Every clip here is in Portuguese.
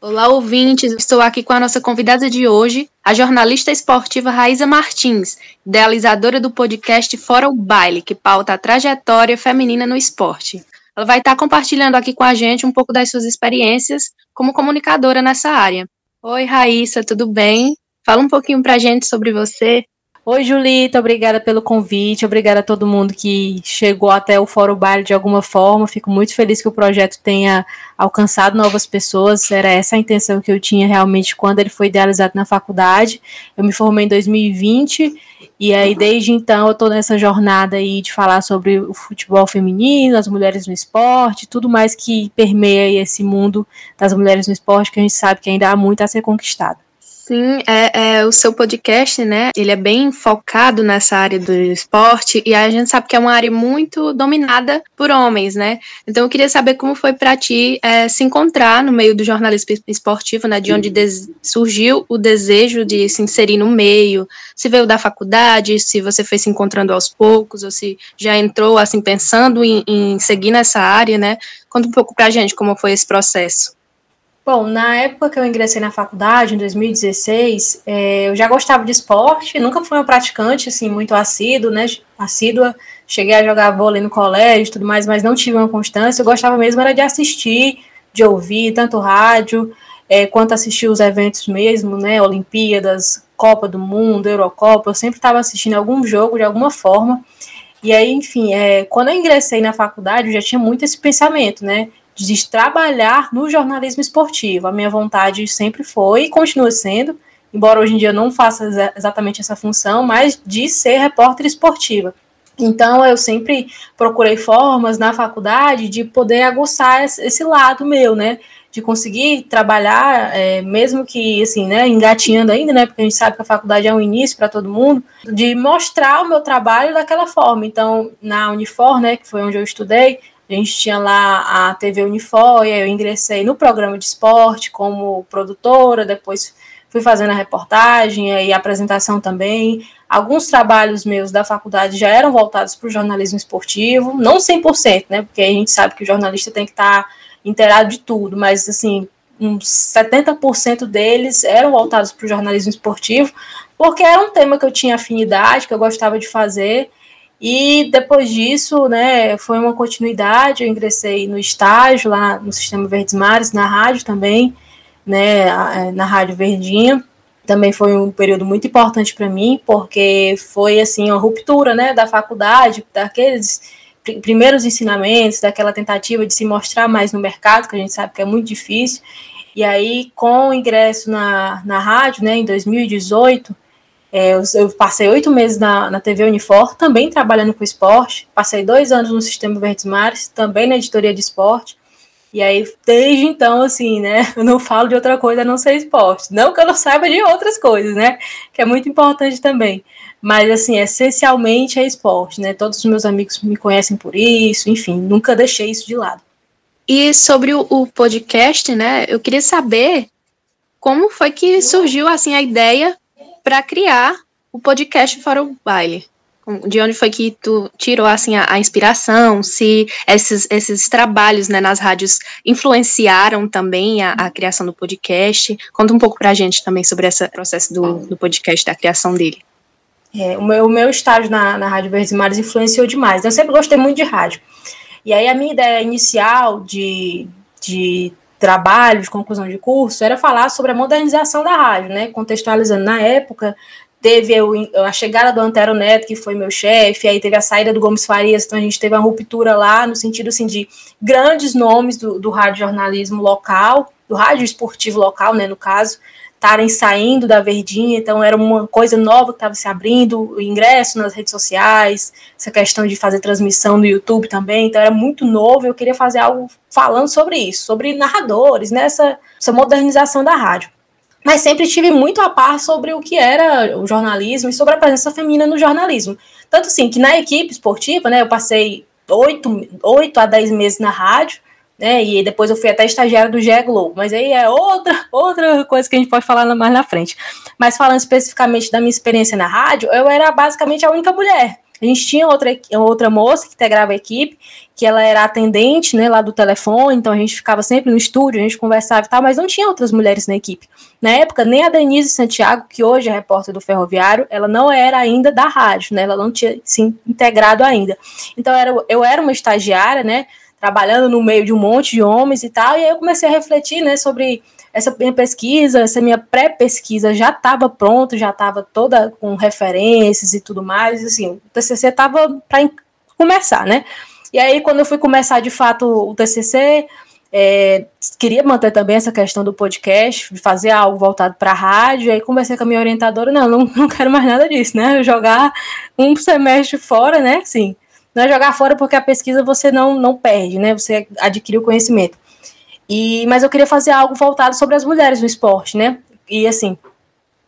Olá, ouvintes. Estou aqui com a nossa convidada de hoje, a jornalista esportiva Raíza Martins, idealizadora do podcast Fora o Baile, que pauta a trajetória feminina no esporte. Ela vai estar compartilhando aqui com a gente um pouco das suas experiências como comunicadora nessa área. Oi, Raíssa, tudo bem? Fala um pouquinho pra gente sobre você. Oi, Julita, obrigada pelo convite, obrigada a todo mundo que chegou até o Fórum Baile de alguma forma. Fico muito feliz que o projeto tenha alcançado novas pessoas. Era essa a intenção que eu tinha realmente quando ele foi idealizado na faculdade. Eu me formei em 2020 e aí desde então eu estou nessa jornada aí de falar sobre o futebol feminino, as mulheres no esporte, tudo mais que permeia esse mundo das mulheres no esporte que a gente sabe que ainda há muito a ser conquistado. Sim, é, é, o seu podcast, né? Ele é bem focado nessa área do esporte e a gente sabe que é uma área muito dominada por homens, né? Então eu queria saber como foi para ti é, se encontrar no meio do jornalismo esportivo, né? De onde surgiu o desejo de se inserir no meio, se veio da faculdade, se você foi se encontrando aos poucos ou se já entrou assim pensando em, em seguir nessa área, né? Conta um pouco para a gente como foi esse processo. Bom, na época que eu ingressei na faculdade, em 2016, é, eu já gostava de esporte, nunca fui uma praticante, assim, muito assíduo, né, assídua, cheguei a jogar vôlei no colégio e tudo mais, mas não tive uma constância, eu gostava mesmo era de assistir, de ouvir, tanto rádio, é, quanto assistir os eventos mesmo, né, Olimpíadas, Copa do Mundo, Eurocopa, eu sempre estava assistindo algum jogo de alguma forma, e aí, enfim, é, quando eu ingressei na faculdade, eu já tinha muito esse pensamento, né, de trabalhar no jornalismo esportivo. A minha vontade sempre foi e continua sendo, embora hoje em dia não faça exatamente essa função, mas de ser repórter esportiva. Então eu sempre procurei formas na faculdade de poder aguçar esse lado meu, né? De conseguir trabalhar, é, mesmo que assim, né, engatinhando ainda, né? Porque a gente sabe que a faculdade é um início para todo mundo, de mostrar o meu trabalho daquela forma. Então, na Unifor, né, que foi onde eu estudei, a gente tinha lá a TV Unifor, aí eu ingressei no programa de esporte como produtora, depois fui fazendo a reportagem e a apresentação também. Alguns trabalhos meus da faculdade já eram voltados para o jornalismo esportivo, não 100%, né, porque a gente sabe que o jornalista tem que estar tá inteirado de tudo, mas assim, uns 70% deles eram voltados para o jornalismo esportivo, porque era um tema que eu tinha afinidade, que eu gostava de fazer, e depois disso, né, foi uma continuidade, eu ingressei no estágio lá no Sistema Verdes Mares, na rádio também, né, é, na Rádio Verdinha. Também foi um período muito importante para mim, porque foi assim uma ruptura, né, da faculdade, daqueles primeiros ensinamentos, daquela tentativa de se mostrar mais no mercado, que a gente sabe que é muito difícil. E aí, com o ingresso na, na rádio, né, em 2018, é, eu, eu, passei oito meses na, na TV Unifor, também trabalhando com esporte. Passei dois anos no Sistema Verdes Mares, também na editoria de esporte. E aí, desde então, assim, né, eu não falo de outra coisa a não ser esporte. Não que eu não saiba de outras coisas, né, que é muito importante também. Mas, assim, essencialmente é esporte, né. Todos os meus amigos me conhecem por isso, enfim, nunca deixei isso de lado. E sobre o, o podcast, né, eu queria saber como foi que surgiu, assim, a ideia para criar o podcast Fora o Baile. De onde foi que tu tirou assim a, a inspiração? Se esses, esses trabalhos né, nas rádios influenciaram também a, a, criação do podcast? Conta um pouco para a gente também sobre esse processo do, do podcast, da criação dele. É, o, meu, o meu estágio na, na Rádio Verdes Mares influenciou demais. Eu sempre gostei muito de rádio. E aí a minha ideia inicial de, de trabalho, de conclusão de curso, era falar sobre a modernização da rádio, né? Contextualizando na época, teve a chegada do Antero Neto, que foi meu chefe, aí teve a saída do Gomes Farias, então a gente teve uma ruptura lá, no sentido assim, de grandes nomes do, do rádio jornalismo local, do rádio esportivo local, né, no caso, estarem saindo da Verdinha, então era uma coisa nova que estava se abrindo, o ingresso nas redes sociais, essa questão de fazer transmissão no YouTube também, então era muito novo, eu queria fazer algo falando sobre isso, sobre narradores, nessa né, essa modernização da rádio. Mas sempre tive muito a par sobre o que era o jornalismo e sobre a presença feminina no jornalismo. Tanto assim que na equipe esportiva, né, eu passei oito, oito a dez meses na rádio, né? E depois eu fui até estagiária do GE Globo, mas aí é outra, outra coisa que a gente pode falar mais na frente. Mas falando especificamente da minha experiência na rádio, eu era basicamente a única mulher. A gente tinha outra, outra moça que integrava a equipe, que ela era atendente, né, lá do telefone, então a gente ficava sempre no estúdio, a gente conversava e tal, mas não tinha outras mulheres na equipe. Na época, nem a Denise Santiago, que hoje é repórter do Ferroviário, ela não era ainda da rádio, né, ela não tinha se integrado ainda. Então era, eu era uma estagiária, né, trabalhando no meio de um monte de homens e tal, e aí eu comecei a refletir, né, sobre essa minha pesquisa, essa minha pré-pesquisa já estava pronta, já estava toda com referências e tudo mais, assim, o TCC estava para começar, né? E aí, quando eu fui começar de fato o TCC, é, queria manter também essa questão do podcast, de fazer algo voltado para a rádio, aí conversei com a minha orientadora, não, não, não quero mais nada disso, né? Jogar um semestre fora, né? Sim, não é jogar fora porque a pesquisa você não, não perde, né? Você adquire o conhecimento. E, mas eu queria fazer algo voltado sobre as mulheres no esporte, né? E assim,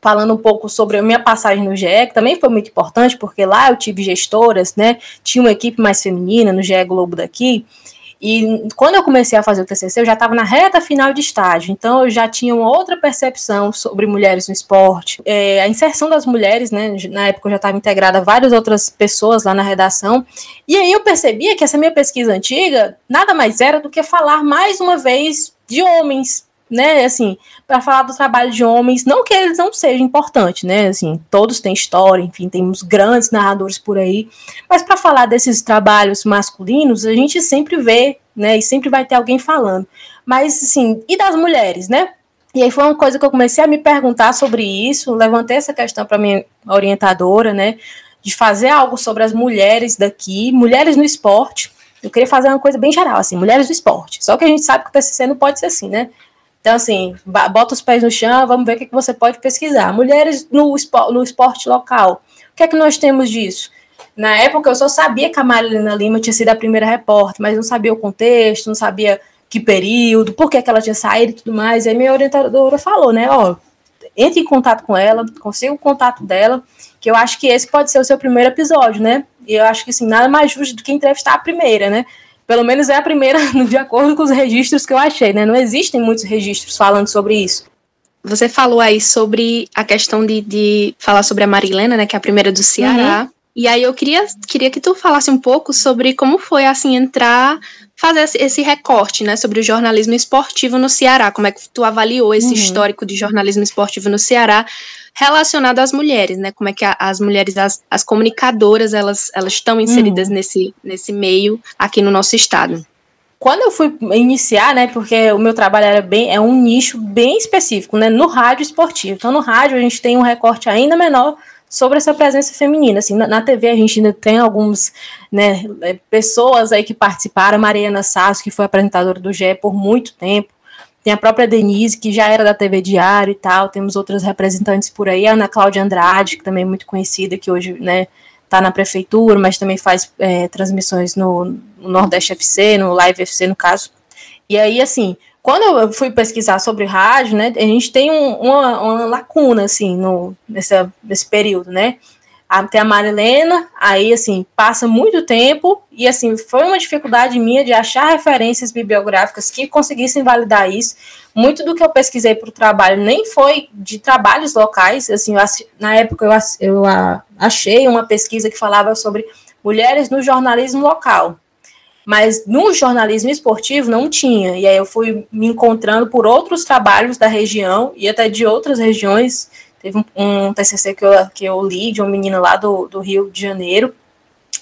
falando um pouco sobre a minha passagem no GE, que também foi muito importante, porque lá eu tive gestoras, né? Tinha uma equipe mais feminina no GE Globo daqui, e quando eu comecei a fazer o TCC, eu já estava na reta final de estágio, então eu já tinha uma outra percepção sobre mulheres no esporte. É, a inserção das mulheres, né? Na época eu já estava integrada várias outras pessoas lá na redação, e aí eu percebia que essa minha pesquisa antiga nada mais era do que falar mais uma vez de homens, né, assim, para falar do trabalho de homens, não que eles não sejam importantes, né, assim, todos têm história, enfim, temos grandes narradores por aí, mas para falar desses trabalhos masculinos, a gente sempre vê, né, e sempre vai ter alguém falando. Mas, assim, e das mulheres, né? E aí foi uma coisa que eu comecei a me perguntar sobre isso, levantei essa questão para minha orientadora, né, de fazer algo sobre as mulheres daqui, mulheres no esporte. Eu queria fazer uma coisa bem geral, assim, mulheres no esporte. Só que a gente sabe que o TCC não pode ser assim, né? Então, assim, bota os pés no chão, vamos ver o que, que você pode pesquisar. Mulheres no, esporte, no esporte local. O que é que nós temos disso? Na época, eu só sabia que a Marilena Lima tinha sido a primeira repórter, mas não sabia o contexto, não sabia que período, por que, que ela tinha saído e tudo mais. Aí minha orientadora falou, né, ó, entre em contato com ela, consiga o contato dela, que eu acho que esse pode ser o seu primeiro episódio, né? E eu acho que, assim, nada mais justo do que entrevistar a primeira, né? Pelo menos é a primeira, de acordo com os registros que eu achei, né? Não existem muitos registros falando sobre isso. Você falou aí sobre a questão de, de falar sobre a Marilena, né? Que é a primeira do Ceará. Uhum. E aí eu queria, queria que tu falasse um pouco sobre como foi, assim, entrar, fazer esse recorte, né? Sobre o jornalismo esportivo no Ceará. Como é que tu avaliou esse uhum. histórico de jornalismo esportivo no Ceará? Relacionado às mulheres, né? Como é que a, as mulheres, as, as comunicadoras, elas, elas estão inseridas uhum. nesse, nesse meio aqui no nosso estado. Quando eu fui iniciar, né, porque o meu trabalho era bem, é um nicho bem específico, né, no rádio esportivo. Então, no rádio a gente tem um recorte ainda menor sobre essa presença feminina. Assim, na, na TV a gente ainda tem algumas né, é, pessoas aí que participaram, Mariana Sasso, que foi apresentadora do GE por muito tempo, tem a própria Denise, que já era da TV Diário e tal. Temos outras representantes por aí. A Ana Cláudia Andrade, que também é muito conhecida, que hoje né, está na prefeitura, mas também faz é, transmissões no, no, Nordeste FC, no Live FC, no caso. E aí, assim, quando eu fui pesquisar sobre rádio, né, a gente tem um, uma, uma, lacuna, assim, no, nessa, nesse período, né? Até a Marilena, aí assim, passa muito tempo e assim, foi uma dificuldade minha de achar referências bibliográficas que conseguissem validar isso. Muito do que eu pesquisei para o trabalho nem foi de trabalhos locais, assim, eu, na época eu, eu achei uma pesquisa que falava sobre mulheres no jornalismo local, mas no jornalismo esportivo não tinha, e aí eu fui me encontrando por outros trabalhos da região e até de outras regiões Teve um, um, TCC que eu, que eu li de uma menina lá do, do Rio de Janeiro,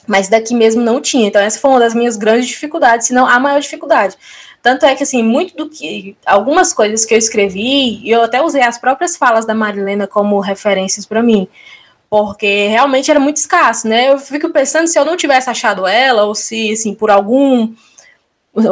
mas daqui mesmo não tinha. Então, essa foi uma das minhas grandes dificuldades, se não a maior dificuldade. Tanto é que, assim, muito do que. Algumas coisas que eu escrevi, eu até usei as próprias falas da Marilena como referências para mim, porque realmente era muito escasso, né? Eu fico pensando se eu não tivesse achado ela, ou se, assim, por algum.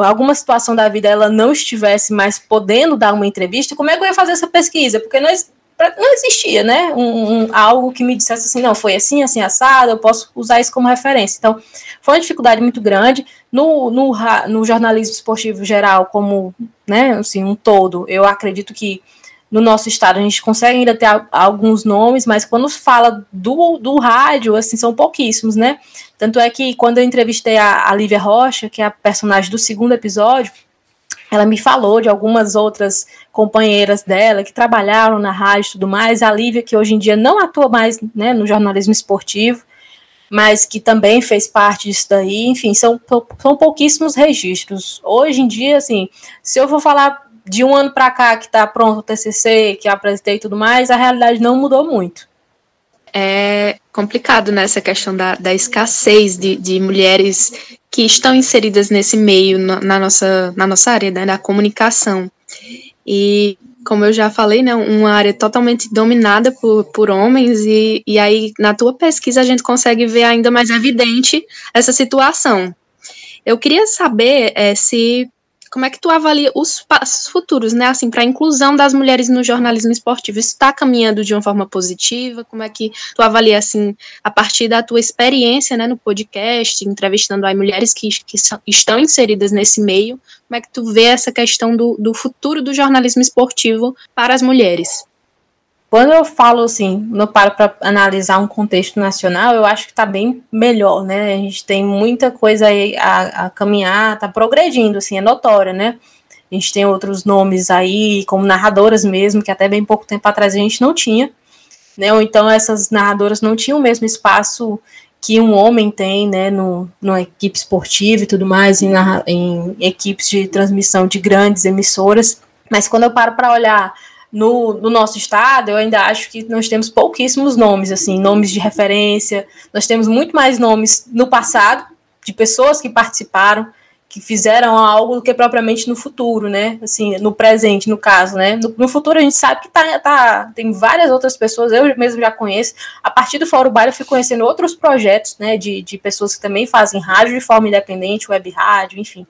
Alguma situação da vida ela não estivesse mais podendo dar uma entrevista, como é que eu ia fazer essa pesquisa? Porque nós não existia, né? Um, um, algo que me dissesse assim, não, foi assim, assim, assado, eu posso usar isso como referência. Então, foi uma dificuldade muito grande. No, no, no jornalismo esportivo geral, como, né, assim, um todo, eu acredito que no nosso estado a gente consegue ainda ter alguns nomes, mas quando fala do, do rádio, assim, são pouquíssimos, né? Tanto é que quando eu entrevistei a, a Lívia Rocha, que é a personagem do segundo episódio, ela me falou de algumas outras companheiras dela que trabalharam na rádio e tudo mais, a Lívia, que hoje em dia não atua mais né, no jornalismo esportivo, mas que também fez parte disso daí. Enfim, são, são pouquíssimos registros. Hoje em dia, assim, se eu for falar de um ano para cá que está pronto o TCC, que apresentei e tudo mais, a realidade não mudou muito. É complicado né, questão da, da escassez de, de mulheres que estão inseridas nesse meio na, nossa, na nossa área né, da comunicação. E como eu já falei, né, uma área totalmente dominada por, por homens, e, e aí na tua pesquisa a gente consegue ver ainda mais evidente essa situação. Eu queria saber é, se como é que tu avalia os passos futuros, né, assim, para a inclusão das mulheres no jornalismo esportivo? Isso está caminhando de uma forma positiva? Como é que tu avalia, assim, a partir da tua experiência, né, no podcast, entrevistando aí mulheres que, que são, estão inseridas nesse meio, como é que tu vê essa questão do, do futuro do jornalismo esportivo para as mulheres? Quando eu falo assim, não paro para analisar um contexto nacional, eu acho que está bem melhor, né? A gente tem muita coisa aí a, a caminhar, está progredindo, assim, é notória, né? A gente tem outros nomes aí, como narradoras mesmo, que até bem pouco tempo atrás a gente não tinha, né? Ou então essas narradoras não tinham o mesmo espaço que um homem tem, né, no, numa equipe esportiva e tudo mais, em, em equipes de transmissão de grandes emissoras. Mas quando eu paro para olhar no, no, nosso estado, eu ainda acho que nós temos pouquíssimos nomes, assim, nomes de referência. Nós temos muito mais nomes no passado, de pessoas que participaram, que fizeram algo do que propriamente no futuro, né? Assim, no presente, no caso, né? No, no, futuro a gente sabe que tá, tá, tem várias outras pessoas, eu mesmo já conheço. A partir do Fórum Baile eu fui conhecendo outros projetos, né? De, de pessoas que também fazem rádio de forma independente, web rádio, enfim.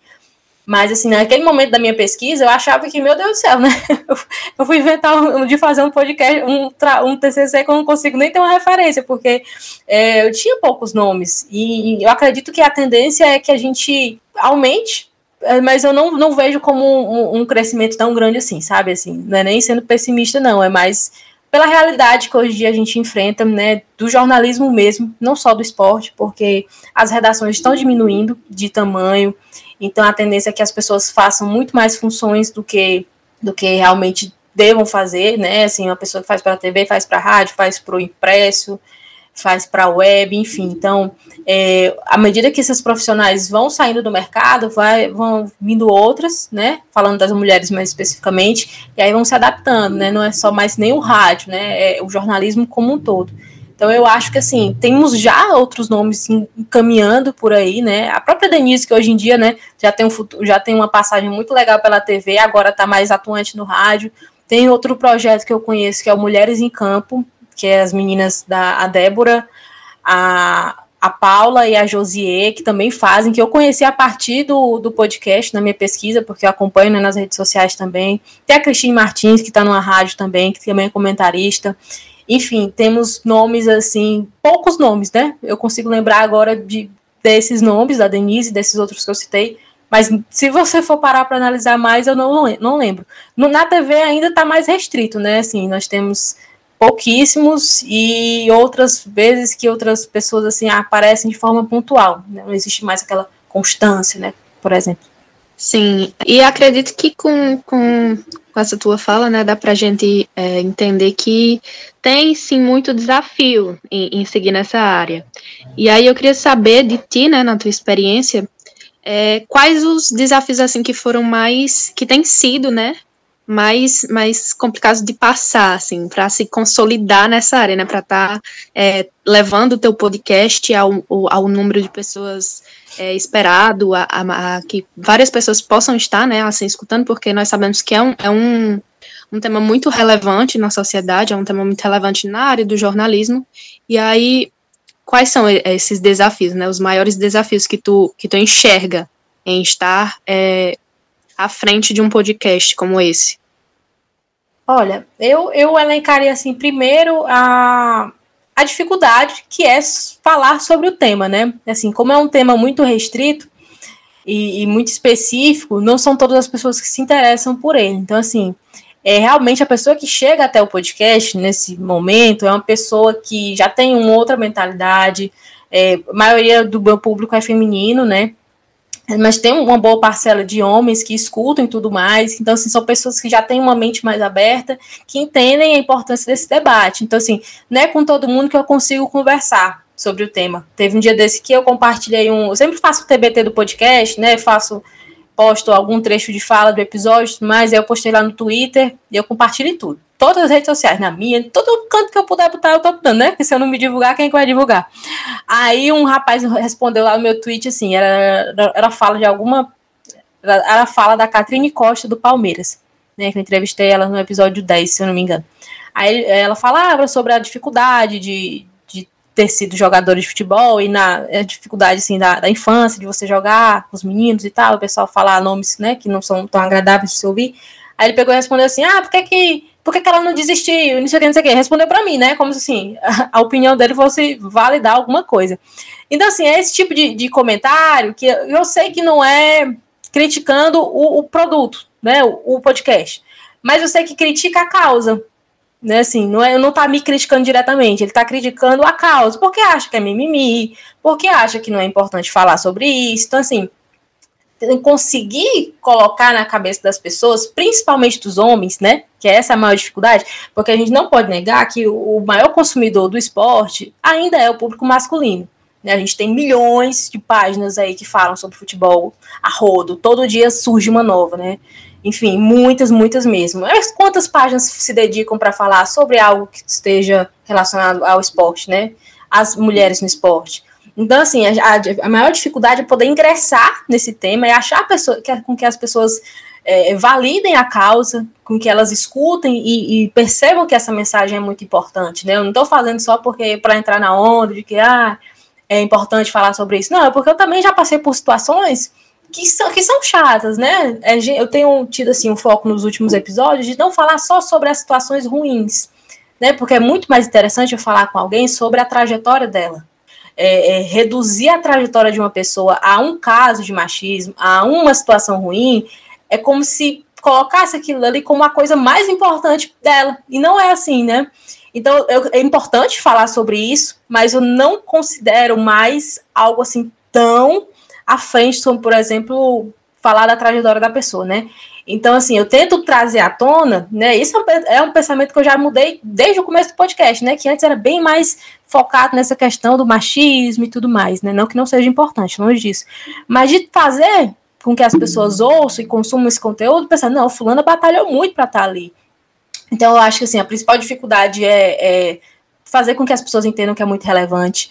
Mas, assim, naquele momento da minha pesquisa, eu achava que, meu Deus do céu, né? Eu fui inventar um, de fazer um podcast, um, um TCC que eu não consigo nem ter uma referência, porque é, eu tinha poucos nomes. E eu acredito que a tendência é que a gente aumente, é, mas eu não, não vejo como um, um crescimento tão grande assim, sabe? Assim, não é nem sendo pessimista, não, é mais pela realidade que hoje em dia a gente enfrenta, né, do jornalismo mesmo, não só do esporte, porque as redações estão diminuindo de tamanho, então a tendência é que as pessoas façam muito mais funções do que do que realmente devam fazer, né? Assim, uma pessoa que faz para a TV, faz para a rádio, faz para o impresso, faz para a web, enfim. Então, é, à medida que esses profissionais vão saindo do mercado, vai, vão vindo outras, né? Falando das mulheres mais especificamente, e aí vão se adaptando, né? Não é só mais nem o rádio, né? É o jornalismo como um todo. Então eu acho que assim, temos já outros nomes encaminhando por aí, né? A própria Denise, que hoje em dia, né, já tem, um futuro, já tem uma passagem muito legal pela TV, agora está mais atuante no rádio. Tem outro projeto que eu conheço que é o Mulheres em Campo, que é as meninas da a Débora, a, a Paula e a Josie, que também fazem, que eu conheci a partir do, do podcast, na minha pesquisa, porque eu acompanho né, nas redes sociais também. Tem a Cristine Martins, que está numa rádio também, que também é comentarista. Enfim, temos nomes assim, poucos nomes, né? Eu consigo lembrar agora de desses nomes, da Denise, desses outros que eu citei, mas se você for parar para analisar mais, eu não, não lembro. No, na TV ainda está mais restrito, né? Assim, nós temos pouquíssimos e outras vezes que outras pessoas assim aparecem de forma pontual. Né? Não existe mais aquela constância, né? Por exemplo. Sim, e acredito que com, com, com essa tua fala, né, dá para gente é, entender que tem sim muito desafio em, em, seguir nessa área. E aí eu queria saber de ti, né, na tua experiência, é, quais os desafios assim que foram mais, que tem sido, né, mais, mais complicados de passar, assim, para se consolidar nessa área, né, para estar tá, é, levando o teu podcast ao, ao número de pessoas é, esperado, a, a, a, que várias pessoas possam estar, né, assim, escutando, porque nós sabemos que é um, é um, um tema muito relevante na sociedade, é um tema muito relevante na área do jornalismo, e aí, quais são esses desafios, né, os maiores desafios que tu, que tu enxerga em estar é, à frente de um podcast como esse? Olha, eu, eu elencaria, assim, primeiro a a dificuldade que é falar sobre o tema, né? Assim, como é um tema muito restrito e, e, muito específico, não são todas as pessoas que se interessam por ele. Então, assim, é realmente a pessoa que chega até o podcast nesse momento é uma pessoa que já tem uma outra mentalidade. É, a maioria do meu público é feminino, né? Mas tem uma boa parcela de homens que escutam e tudo mais. Então, assim, são pessoas que já têm uma mente mais aberta, que entendem a importância desse debate. Então, assim, não é com todo mundo que eu consigo conversar. sobre o tema. Teve um dia desse que eu compartilhei um. Eu sempre faço o TBT do podcast, né? Faço, posto algum trecho de fala do episódio, mas eu postei lá no Twitter e eu compartilho tudo. Todas as redes sociais, na minha, todo canto que eu puder botar, eu tô botando, né? Porque se eu não me divulgar, quem é que vai divulgar? Aí um rapaz respondeu lá no meu tweet assim: era, era fala de alguma. Era fala da Catrine Costa do Palmeiras, né? Que eu entrevistei ela no episódio 10, se eu não me engano. Aí ela falava sobre a dificuldade de, de ter sido jogador de futebol e na a dificuldade assim, da, da, infância, de você jogar com os meninos e tal, o pessoal falar nomes né, que não são tão agradáveis de se ouvir. Aí ele pegou e respondeu assim: ah, por que, que, por que, que ela não desistiu? Não sei o que, não sei o que. Respondeu para mim, né? Como se assim, a, opinião dele fosse validar alguma coisa. Então, assim, é esse tipo de, de comentário que eu sei que não é criticando o, o produto, né? O, o podcast. Mas eu sei que critica a causa né, assim, não, é, não tá me criticando diretamente, ele tá criticando a causa, porque acha que é mimimi, porque acha que não é importante falar sobre isso. Então, assim, conseguir colocar na cabeça das pessoas, principalmente dos homens, né, que é essa a maior dificuldade, porque a gente não pode negar que o maior consumidor do esporte ainda é o público masculino. Né? A gente tem milhões de páginas aí que falam sobre futebol a rodo, todo dia surge uma nova, né? enfim, muitas, muitas mesmo. Mas quantas páginas se dedicam para falar sobre algo que esteja relacionado ao esporte, né? As mulheres no esporte. Então, assim, a, a maior dificuldade é poder ingressar nesse tema e achar pessoa, que, com que as pessoas é, validem a causa, com que elas escutem e, e, percebam que essa mensagem é muito importante, né? Eu não estou falando só porque para entrar na onda de que ah, é importante falar sobre isso. Não, é porque eu também já passei por situações que são, que são chatas, né? É, eu tenho tido assim um foco nos últimos episódios de não falar só sobre as situações ruins, né? Porque é muito mais interessante eu falar com alguém sobre a trajetória dela. É, é, reduzir a trajetória de uma pessoa a um caso de machismo, a uma situação ruim, é como se colocasse aquilo ali como a coisa mais importante dela. E não é assim, né? Então, eu, é importante falar sobre isso, mas eu não considero mais algo assim tão à frente, como, por exemplo, falar da trajetória da pessoa, né? Então, assim, eu tento trazer à tona, né? Isso é um é pensamento que eu já mudei desde o começo do podcast, né? Que antes era bem mais focado nessa questão do machismo e tudo mais, né? Não que não seja importante, longe disso. Mas de fazer com que as pessoas ouçam e consumam esse conteúdo, pensando, não, fulana batalhou muito para estar tá ali. Então, eu acho que, assim, a principal dificuldade é, é fazer com que as pessoas entendam que é muito relevante.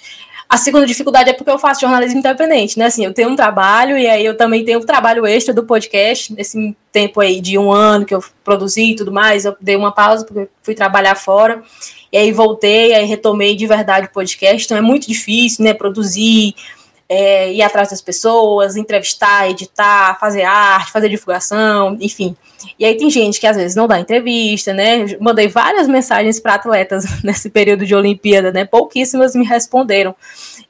A segunda dificuldade é porque eu faço jornalismo independente, né? Assim, eu tenho um trabalho e aí eu também tenho um trabalho extra do podcast. Nesse tempo aí de um ano que eu produzi e tudo mais, eu dei uma pausa porque fui trabalhar fora. E aí voltei, aí retomei de verdade o podcast. Então é muito difícil, né? Produzir, é, ir atrás das pessoas, entrevistar, editar, fazer arte, fazer divulgação, enfim. E aí tem gente que às vezes não dá entrevista, né? Mandei várias mensagens para atletas nesse período de Olimpíada, né? Pouquíssimas me responderam.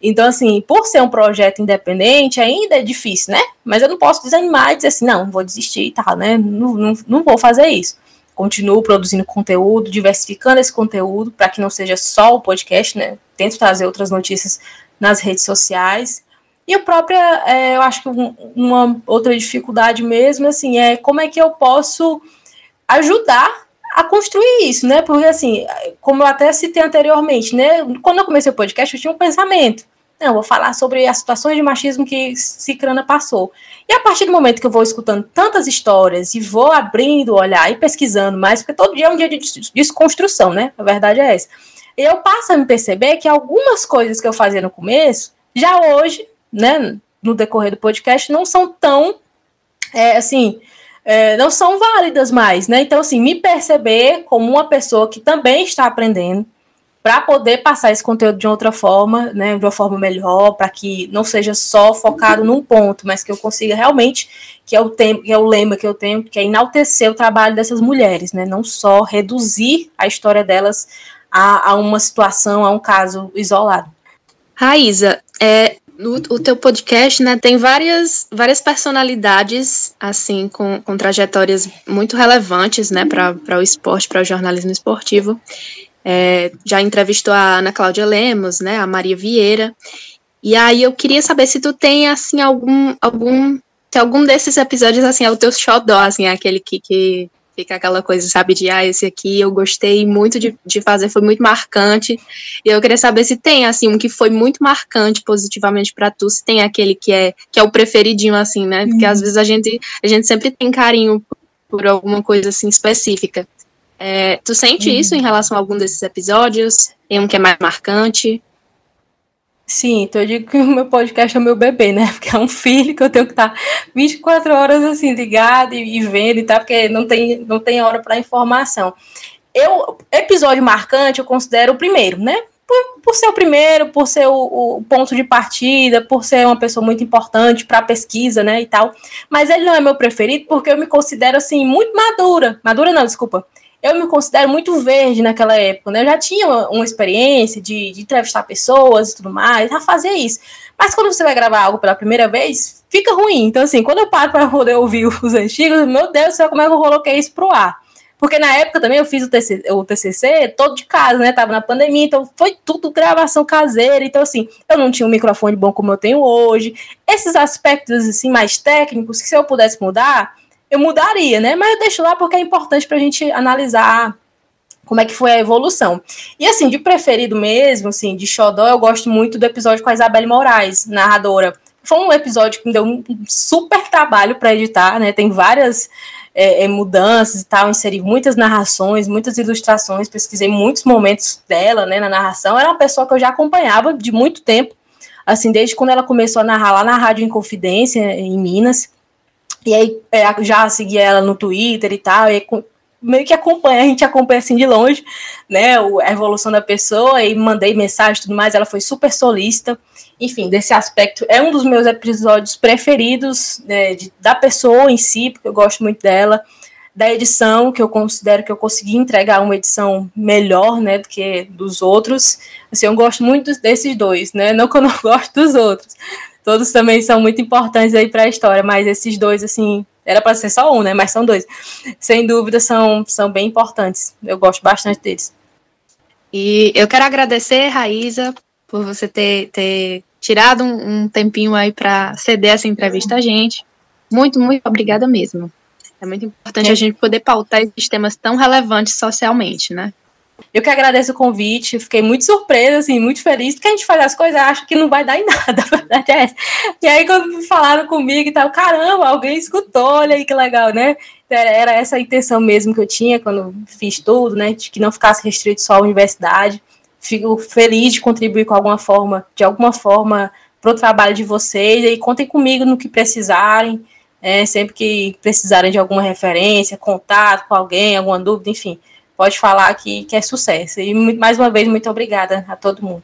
Então, assim, por ser um projeto independente, ainda é difícil, né? Mas eu não posso desanimar e dizer assim, não, vou desistir e tal, né? Não, não, não vou fazer isso. Continuo produzindo conteúdo, diversificando esse conteúdo para que não seja só o podcast, né? Tento trazer outras notícias nas redes sociais e o próprio, é, eu acho que uma outra dificuldade mesmo, assim, é como é que eu posso ajudar a construir isso, né? Porque, assim, como eu até citei anteriormente, né? Quando eu comecei o podcast, eu tinha um pensamento. Não, vou falar sobre as situações de machismo que Cicrana passou. E a partir do momento que eu vou escutando tantas histórias e vou abrindo olhar e pesquisando mais, porque todo dia é um dia de desconstrução, né? A verdade é essa. Eu passo a me perceber que algumas coisas que eu fazia no começo, já hoje né, no decorrer do podcast, não são tão, é, assim, é, não são válidas mais, né? Então, assim, me perceber como uma pessoa que também está aprendendo para poder passar esse conteúdo de outra forma, né, de uma forma melhor, para que não seja só focado num ponto, mas que eu consiga realmente, que é o tempo, que é o lema que eu tenho, que é enaltecer o trabalho dessas mulheres, né, não só reduzir a história delas a, a uma situação, a um caso isolado. Raíza, é, no, o teu podcast, né, tem várias, várias personalidades, assim, com, com trajetórias muito relevantes, né, para o esporte, para o jornalismo esportivo. É, já entrevistou a Ana Cláudia Lemos, né, a Maria Vieira. E aí eu queria saber se tu tem, assim, algum, algum, se algum desses episódios, assim, é o teu xodó, assim, é aquele que, que Fica aquela coisa, sabe, de ah, esse aqui eu gostei muito de, de fazer, foi muito marcante. E eu queria saber se tem, assim, um que foi muito marcante positivamente para tu, se tem aquele que é, que é o preferidinho, assim, né? Porque uhum. às vezes a gente, a gente sempre tem carinho por alguma coisa, assim, específica. É, tu sente uhum. isso em relação a algum desses episódios? Tem um que é mais marcante? Sim, então eu digo que o meu podcast é o meu bebê, né? Porque é um filho que eu tenho que estar 24 horas assim ligado e, e vendo e tal, porque não tem, não tem hora para informação. Eu, episódio marcante, eu considero o primeiro, né? Por, por ser o primeiro, por ser o, o, ponto de partida, por ser uma pessoa muito importante para a pesquisa, né, e tal. Mas ele não é meu preferido porque eu me considero assim muito madura. Madura não, desculpa eu me considero muito verde naquela época, né? Eu já tinha uma, uma experiência de, de, entrevistar pessoas e tudo mais, já fazia isso. Mas quando você vai gravar algo pela primeira vez, fica ruim. Então, assim, quando eu paro para poder ouvir os antigos, meu Deus do céu, como é que eu coloquei isso pro ar? Porque na época também eu fiz o TCC, o TCC todo de casa, né? Tava na pandemia, então foi tudo gravação caseira. Então, assim, eu não tinha um microfone bom como eu tenho hoje. Esses aspectos, assim, mais técnicos, que se eu pudesse mudar, eu mudaria, né? Mas eu deixo lá porque é importante para a gente analisar como é que foi a evolução. E assim, de preferido mesmo, assim, de Xodó, eu gosto muito do episódio com a Isabelle Moraes, narradora. Foi um episódio que me deu um super trabalho para editar, né? Tem várias é, é, mudanças e tal, inseri muitas narrações, muitas ilustrações, pesquisei muitos momentos dela, né, na narração. Era uma pessoa que eu já acompanhava de muito tempo, assim, desde quando ela começou a narrar lá na Rádio Inconfidência, em Minas. E aí é, já segui ela no Twitter e tal, e meio que acompanha, a gente acompanha assim de longe, né, a evolução da pessoa, e mandei mensagem e tudo mais, ela foi super solista, enfim, desse aspecto, é um dos meus episódios preferidos né, de, da pessoa em si, porque eu gosto muito dela, da edição, que eu considero que eu consegui entregar uma edição melhor, né, do que dos outros, assim, eu gosto muito desses dois, né, não que eu não gosto dos outros, todos também são muito importantes aí para a história, mas esses dois, assim, era para ser só um, né? Mas são dois. Sem dúvida, são, são bem importantes. Eu gosto bastante deles. E eu quero agradecer, Raíza, por você ter, ter tirado um, um tempinho aí para ceder essa entrevista a gente. Muito, muito obrigada mesmo. É muito importante é. a gente poder pautar esses temas tão relevantes socialmente, né? Eu que agradeço o convite, fiquei muito surpresa, assim, muito feliz, porque a gente faz as coisas, acha que não vai dar em nada, verdade é essa. E aí, quando falaram comigo e tal, caramba, alguém escutou, olha aí que legal, né? Era essa a intenção mesmo que eu tinha quando fiz tudo, né? De que não ficasse restrito só à universidade. Fico feliz de contribuir com alguma forma, de alguma forma, para o trabalho de vocês. E contem comigo no que precisarem. É, sempre que precisarem de alguma referência, contato com alguém, alguma dúvida, enfim pode falar que, que é sucesso. E mais uma vez, muito obrigada a todo mundo.